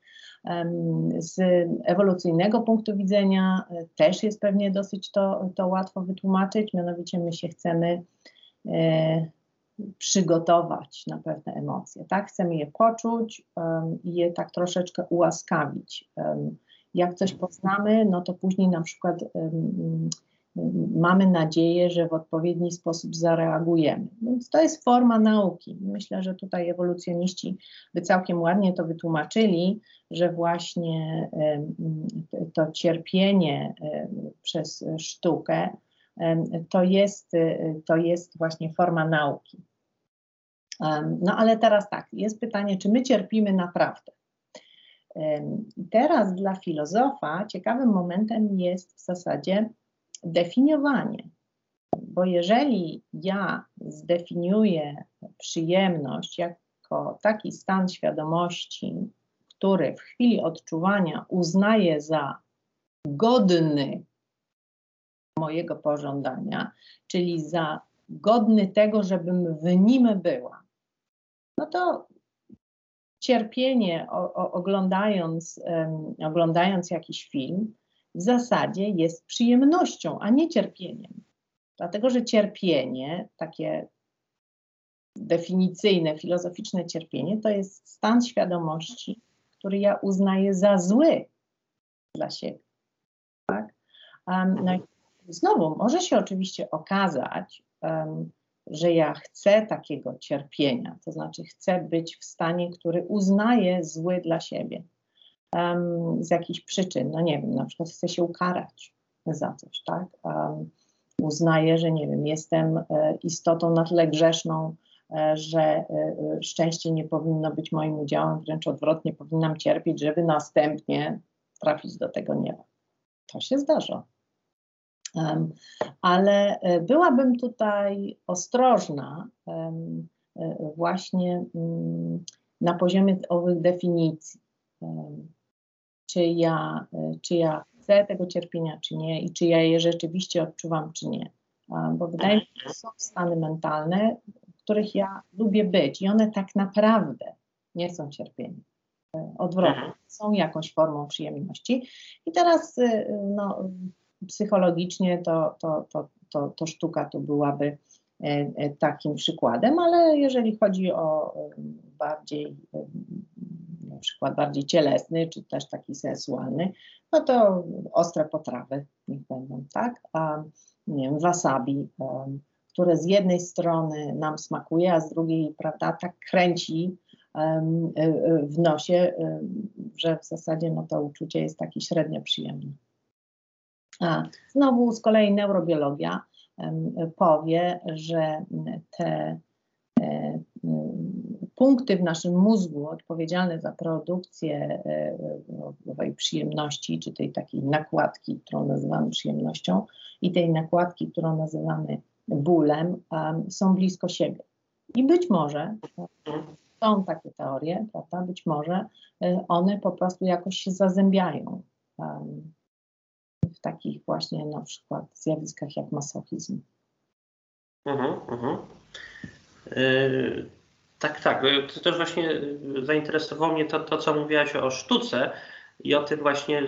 Z ewolucyjnego punktu widzenia e, też jest pewnie dosyć to, to łatwo wytłumaczyć, mianowicie my się chcemy e, przygotować na pewne emocje, tak? Chcemy je poczuć i je tak troszeczkę ułaskawić. Jak coś poznamy, no to później na przykład mamy nadzieję, że w odpowiedni sposób zareagujemy. Więc to jest forma nauki. Myślę, że tutaj ewolucjoniści by całkiem ładnie to wytłumaczyli, że właśnie to cierpienie przez sztukę to jest, to jest właśnie forma nauki. No ale teraz tak, jest pytanie, czy my cierpimy naprawdę? Teraz dla filozofa ciekawym momentem jest w zasadzie definiowanie. Bo jeżeli ja zdefiniuję przyjemność jako taki stan świadomości, który w chwili odczuwania uznaję za godny mojego pożądania, czyli za godny tego, żebym w nim była, no to cierpienie o, o, oglądając, um, oglądając jakiś film w zasadzie jest przyjemnością, a nie cierpieniem. Dlatego, że cierpienie, takie definicyjne, filozoficzne cierpienie, to jest stan świadomości, który ja uznaję za zły dla siebie. Tak? Um, no i znowu, może się oczywiście okazać, um, że ja chcę takiego cierpienia, to znaczy chcę być w stanie, który uznaje zły dla siebie um, z jakichś przyczyn, no nie wiem, na przykład chcę się ukarać za coś, tak? Um, uznaję, że nie wiem, jestem e, istotą na tyle grzeszną, e, że e, szczęście nie powinno być moim udziałem, wręcz odwrotnie, powinnam cierpieć, żeby następnie trafić do tego nieba. To się zdarza. Um, ale byłabym tutaj ostrożna um, właśnie um, na poziomie owych definicji czy ja, y, czy ja chcę tego cierpienia, czy nie, i czy ja je rzeczywiście odczuwam, czy nie. Bo wydaje mi się, że są stany mentalne, w których ja lubię być, i one tak naprawdę nie są cierpieniem. Y, odwrotnie, mhm. są jakąś formą przyjemności. I teraz y, no, psychologicznie to, to, to, to, to sztuka tu byłaby takim przykładem, ale jeżeli chodzi o bardziej na przykład bardziej cielesny, czy też taki sensualny, no to ostre potrawy niech będą, tak? A nie wiem, wasabi, um, które z jednej strony nam smakuje, a z drugiej, prawda, tak kręci um, w nosie, um, że w zasadzie no, to uczucie jest takie średnio przyjemne. A znowu z kolei neurobiologia powie, że te e, punkty w naszym mózgu odpowiedzialne za produkcję e, owej przyjemności, czy tej takiej nakładki, którą nazywamy przyjemnością, i tej nakładki, którą nazywamy bólem, są blisko siebie. I być może, są takie teorie, prawda, być może e, one po prostu jakoś się zazębiają w takich właśnie na przykład zjawiskach jak masochizm. Mhm, mhm. Tak, tak. To też właśnie zainteresowało mnie to, to co mówiłaś o sztuce i o tym właśnie,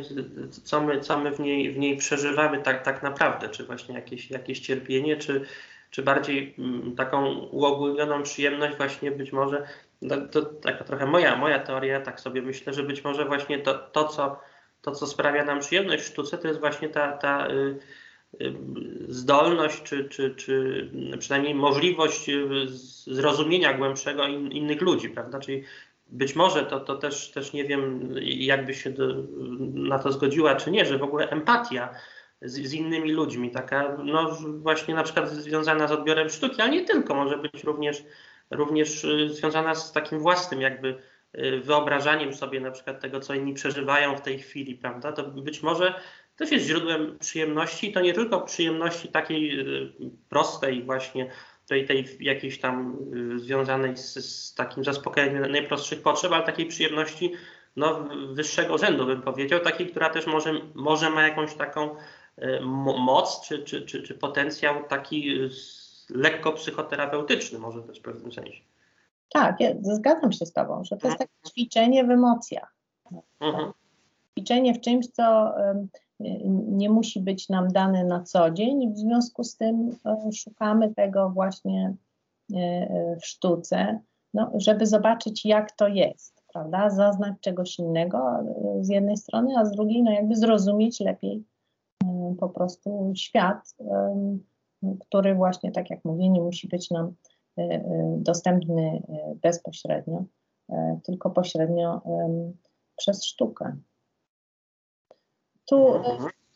co my, co my w, niej, w niej przeżywamy tak, tak naprawdę, czy właśnie jakieś, jakieś cierpienie, czy, czy bardziej mm, taką uogólnioną przyjemność właśnie być może, no, to taka trochę moja, moja teoria, tak sobie myślę, że być może właśnie to, to, co, to co sprawia nam przyjemność w sztuce, to jest właśnie ta, ta y, zdolność, czy, czy, czy przynajmniej możliwość y, zrozumienia głębszego in, innych ludzi, prawda? Czyli być może to, to też, też nie wiem, jakby się do, na to zgodziła, czy nie, że w ogóle empatia z, z, innymi ludźmi, taka no właśnie na przykład związana z odbiorem sztuki, ale nie tylko, może być również, również y, związana z takim własnym jakby wyobrażaniem sobie na przykład tego, co inni przeżywają w tej chwili, prawda, to być może też jest źródłem przyjemności, to nie tylko przyjemności takiej y, prostej właśnie, tej, tej jakiejś tam y, związanej z, z takim zaspokajaniem najprostszych potrzeb, ale takiej przyjemności no, wyższego rzędu, bym powiedział, takiej, która też może, może ma jakąś taką moc czy, czy, czy, czy potencjał taki lekko psychoterapeutyczny może też w pewnym sensie. Tak, ja zgadzam się z Tobą, że to jest takie ćwiczenie w emocjach. Mhm. Ćwiczenie w czymś, co nie musi być nam dane na co dzień i w związku z tym e, szukamy tego właśnie e, e, w sztuce, no, żeby zobaczyć jak to jest, prawda, zaznać czegoś innego z jednej strony, a z drugiej no jakby zrozumieć lepiej po prostu świat, który właśnie, tak jak mówię, nie musi być nam dostępny e, bezpośrednio, tylko pośrednio przez sztukę. Tu,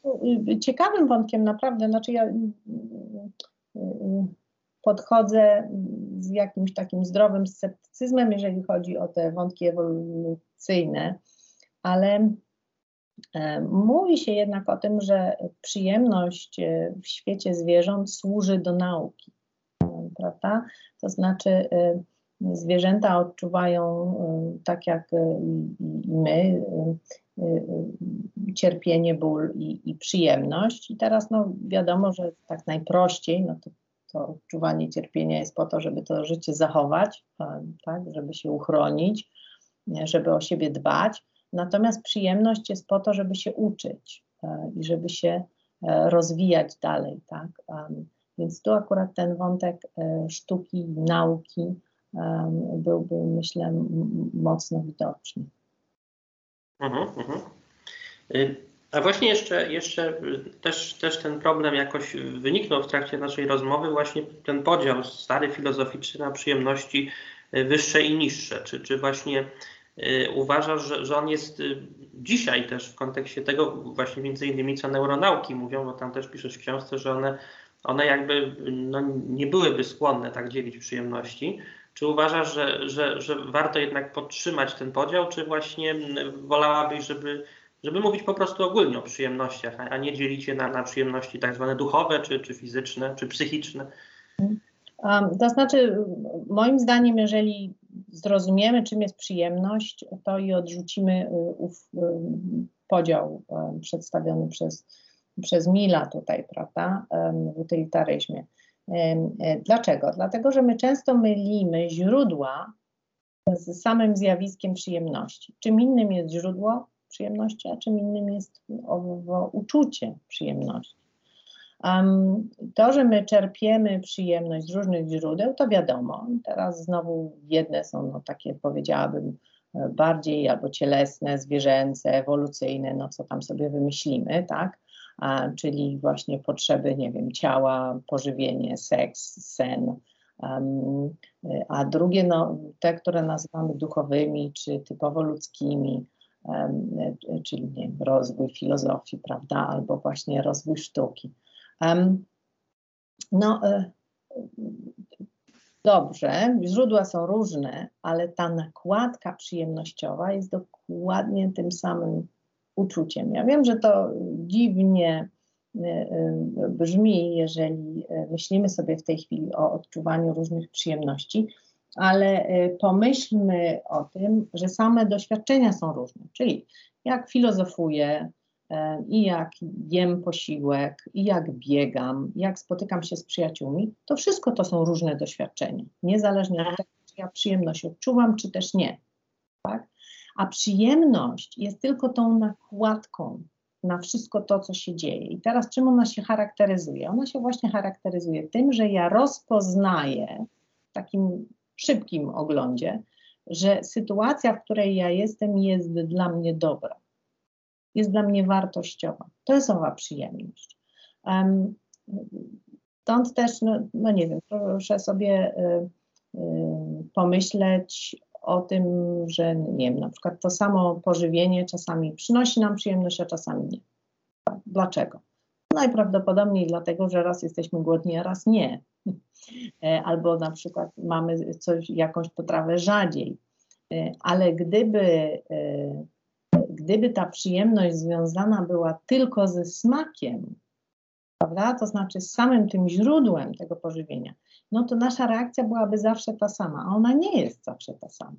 tu ciekawym wątkiem naprawdę, znaczy ja podchodzę z jakimś takim zdrowym sceptycyzmem, jeżeli chodzi o te wątki ewolucyjne, ale mówi się jednak o tym, że przyjemność w świecie zwierząt służy do nauki, prawda? To znaczy, zwierzęta odczuwają, tak jak i my, cierpienie, ból i, i, przyjemność. I teraz no, wiadomo, że tak najprościej, no to, to odczuwanie cierpienia jest po to, żeby to życie zachować, tak, żeby się uchronić, żeby o siebie dbać. Natomiast przyjemność jest po to, żeby się uczyć i żeby się e, rozwijać dalej, tak? Więc tu akurat ten wątek e, sztuki, nauki byłby, myślę, mocno widoczny. Mhm, mhm. Y, a właśnie jeszcze, jeszcze też, też ten problem jakoś wyniknął w trakcie naszej rozmowy, właśnie ten podział stary filozoficzny na przyjemności wyższe i niższe. Czy, czy właśnie Y, uważasz, że, że on jest y, dzisiaj też w kontekście tego właśnie między innymi co neuronauki mówią, bo tam też piszesz w książce, że one, one jakby no, nie byłyby skłonne tak dzielić przyjemności. Czy uważasz, że, że, że warto jednak podtrzymać ten podział, czy właśnie wolałabyś, żeby, żeby mówić po prostu ogólnie o przyjemnościach, a nie dzielić je na, na przyjemności tak zwane duchowe, czy, czy fizyczne, czy psychiczne? Um, to znaczy, moim zdaniem, jeżeli zrozumiemy, czym jest przyjemność, to i odrzucimy y, ów y, podział y, przedstawiony przez, przez Mila tutaj, prawda, w utylitaryzmie. Dlaczego? Dlatego, że my często mylimy źródła z samym zjawiskiem przyjemności. Czym innym jest źródło przyjemności, a czym innym jest uczucie przyjemności. Um, to, że my czerpiemy przyjemność z różnych źródeł, to wiadomo. Teraz znowu jedne są no, takie, powiedziałabym, e, bardziej albo cielesne, zwierzęce, ewolucyjne, no co tam sobie wymyślimy, tak? Czyli właśnie potrzeby, nie wiem, ciała, pożywienie, seks, sen. A drugie, no, te, które nazywamy duchowymi czy typowo ludzkimi, czyli nie wiem, rozwój filozofii, prawda, albo właśnie rozwój sztuki. No, e, dobrze, źródła są różne, ale ta nakładka przyjemnościowa jest dokładnie tym samym uczuciem. Ja wiem, że to dziwnie e, e, brzmi, jeżeli myślimy sobie w tej chwili o odczuwaniu różnych przyjemności, ale pomyślmy o tym, że same doświadczenia są różne. Czyli jak filozofuję, E, i jak jem posiłek, i jak biegam, jak spotykam się z przyjaciółmi, to wszystko to są różne doświadczenia, niezależnie od tego, czy ja przyjemność odczuwam, czy też nie. Tak? A przyjemność jest tylko tą nakładką na wszystko to, co się dzieje. I teraz czym ona się charakteryzuje? Ona się właśnie charakteryzuje tym, że ja rozpoznaję w takim szybkim oglądzie, że sytuacja, w której ja jestem, jest dla mnie dobra jest dla mnie wartościowa. To jest owa przyjemność. Um, stąd też, no, no, nie wiem, proszę sobie y, y, pomyśleć o tym, że nie wiem, na przykład to samo pożywienie czasami przynosi nam przyjemność, a czasami nie. Dlaczego? Najprawdopodobniej dlatego, że raz jesteśmy głodni, a raz nie. E, albo na przykład mamy coś, jakąś potrawę rzadziej. ale gdyby, gdyby ta przyjemność związana była tylko ze smakiem, prawda, to znaczy z samym tym źródłem tego pożywienia, no to nasza reakcja byłaby zawsze ta sama, a ona nie jest zawsze ta sama.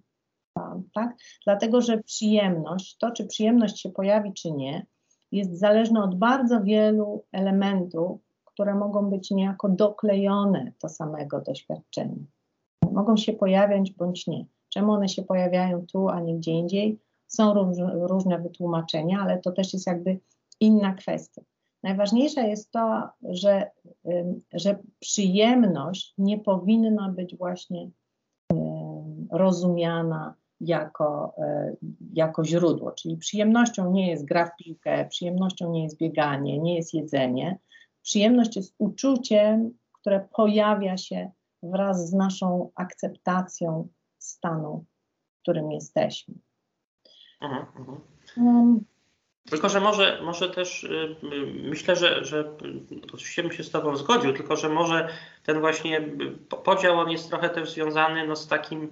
Tak? Dlatego, że przyjemność, to czy przyjemność się pojawi, czy nie, jest zależna od bardzo wielu elementów, które mogą być niejako doklejone do samego doświadczenia. Mogą się pojawiać bądź nie. Czemu one się pojawiają tu, a nie gdzie indziej? Są różne wytłumaczenia, ale to też jest jakby inna kwestia. Najważniejsze jest to, że, że przyjemność nie powinna być właśnie rozumiana jako, e, jako źródło. Czyli przyjemnością nie jest gra w piłkę, przyjemnością nie jest bieganie, nie jest jedzenie. Przyjemność jest uczuciem, które pojawia się wraz z naszą akceptacją stanu, w którym jesteśmy. Mhm. Um, tylko, że może, może też y, myślę, że, że oczywiście bym się z Tobą zgodził, tylko że może ten właśnie podział on jest trochę też związany no, z takim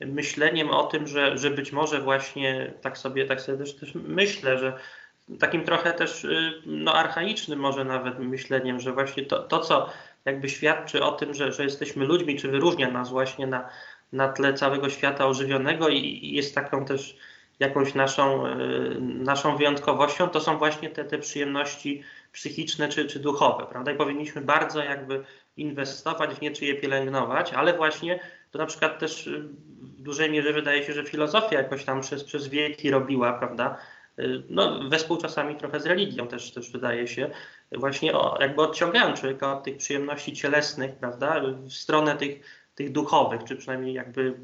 myśleniem o tym, że, że być może właśnie tak sobie, tak sobie też, też myślę, że takim trochę też y, no, archaicznym może nawet myśleniem, że właśnie to, to co jakby świadczy o tym, że, że jesteśmy ludźmi, czy wyróżnia nas właśnie na, na tle całego świata ożywionego i, i jest taką też jakąś naszą, y, naszą wyjątkowością, to są właśnie te, te przyjemności psychiczne czy, czy duchowe, prawda? I powinniśmy bardzo jakby inwestować w nie, czy je pielęgnować, ale właśnie to na przykład też y, w dużej mierze wydaje się, że filozofia jakoś tam przez, przez wieki robiła, prawda? Y, no, wespół czasami trochę z religią też, też wydaje się, właśnie o, jakby odciągają człowieka od tych przyjemności cielesnych, prawda, w stronę tych, tych duchowych, czy przynajmniej jakby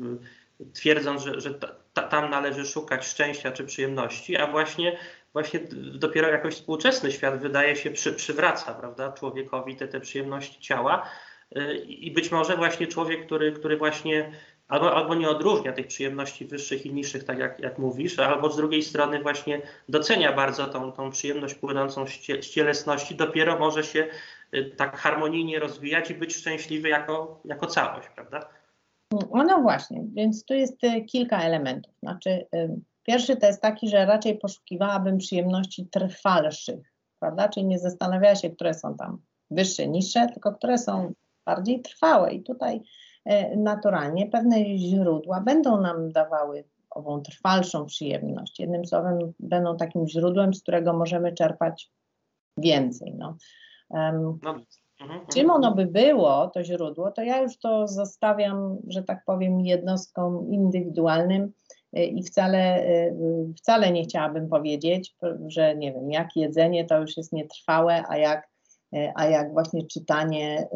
twierdząc, że, że ta, tam należy szukać szczęścia czy przyjemności, a właśnie, właśnie dopiero jakoś współczesny świat wydaje się przy, przywraca prawda, człowiekowi te, te przyjemności ciała. Y, I być może właśnie człowiek, który, który właśnie albo, albo nie odróżnia tych przyjemności wyższych i niższych, tak jak, jak mówisz, albo z drugiej strony właśnie docenia bardzo tą, tą przyjemność płynącą z cielesności, dopiero może się y, tak harmonijnie rozwijać i być szczęśliwy jako, jako całość, prawda? No właśnie, więc tu jest y, kilka elementów. Znaczy, pierwszy to jest taki, że raczej poszukiwałabym przyjemności trwalszych, prawda? Czyli nie zastanawiała się, które są tam wyższe, niższe, tylko które są bardziej trwałe. I tutaj e, naturalnie pewne źródła będą nam dawały ową trwalszą przyjemność. Jednym słowem, będą takim źródłem, z którego możemy czerpać więcej. No. Um, no. Mhm, czym mhm. ono by było, to źródło, to ja już to zostawiam, że tak powiem, jednostkom indywidualnym e, i wcale, e, wcale nie chciałabym powiedzieć, że nie wiem, jak jedzenie to już jest nietrwałe, a jak E, a jak właśnie czytanie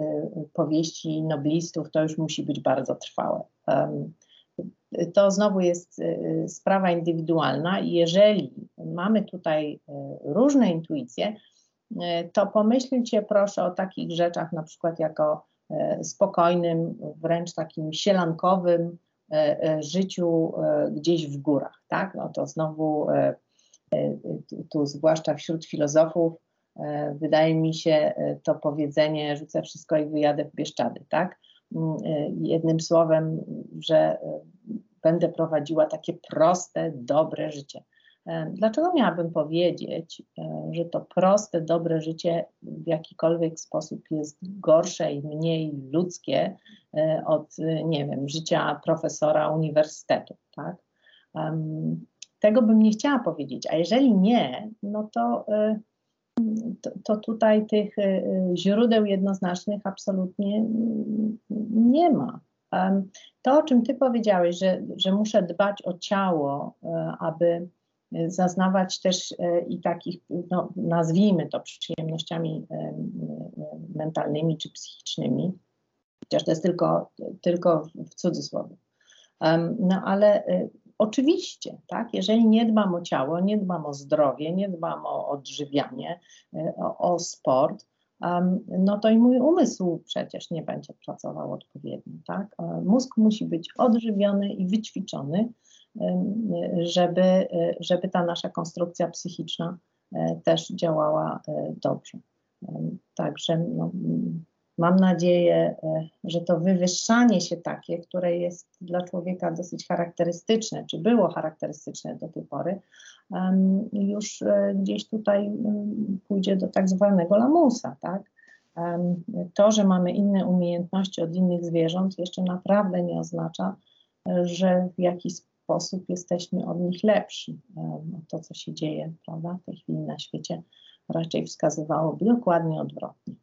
powieści noblistów, to już musi być bardzo trwałe. To znowu jest sprawa indywidualna i jeżeli mamy tutaj różne intuicje, to pomyślcie proszę o takich rzeczach na przykład jako spokojnym, wręcz takim sielankowym życiu gdzieś w górach, tak? No to znowu tu zwłaszcza wśród filozofów E, wydaje mi się e, to powiedzenie, rzucę wszystko i wyjadę w Bieszczady, tak? Mm, e, jednym słowem, że będę prowadziła takie proste, dobre życie. Dlaczego miałabym powiedzieć, że to proste, dobre życie w jakikolwiek sposób jest gorsze i mniej ludzkie od, nie wiem, życia profesora uniwersytetu, tak? Tego bym nie chciała powiedzieć, a jeżeli nie, no to to, to tutaj tych źródeł jednoznacznych absolutnie nie ma. To, o czym Ty powiedziałeś, że, że muszę dbać o ciało, e, aby zaznawać też e, i takich, no, nazwijmy to przyjemnościami e, mentalnymi czy psychicznymi, chociaż to jest tylko, tylko w cudzysłowie. No ale Oczywiście, tak, jeżeli nie dbam o ciało, nie dbam o zdrowie, nie dbam o odżywianie, e, o, o sport, no to i mój umysł przecież nie będzie pracował odpowiednio, tak. E, mózg musi być odżywiony i wyćwiczony, żeby, e, żeby ta nasza konstrukcja psychiczna też działała dobrze. Także no, Mam nadzieję, e, że to wywyższanie się takie, które jest dla człowieka dosyć charakterystyczne, czy było charakterystyczne do tej pory, już e, gdzieś tutaj mm, pójdzie do tak zwanego lamusa, tak? To, że mamy inne umiejętności od innych zwierząt, jeszcze naprawdę nie oznacza, że w jakiś sposób jesteśmy od nich lepsi. To, co się dzieje prawda, w tej chwili na świecie, raczej wskazywałoby dokładnie odwrotnie.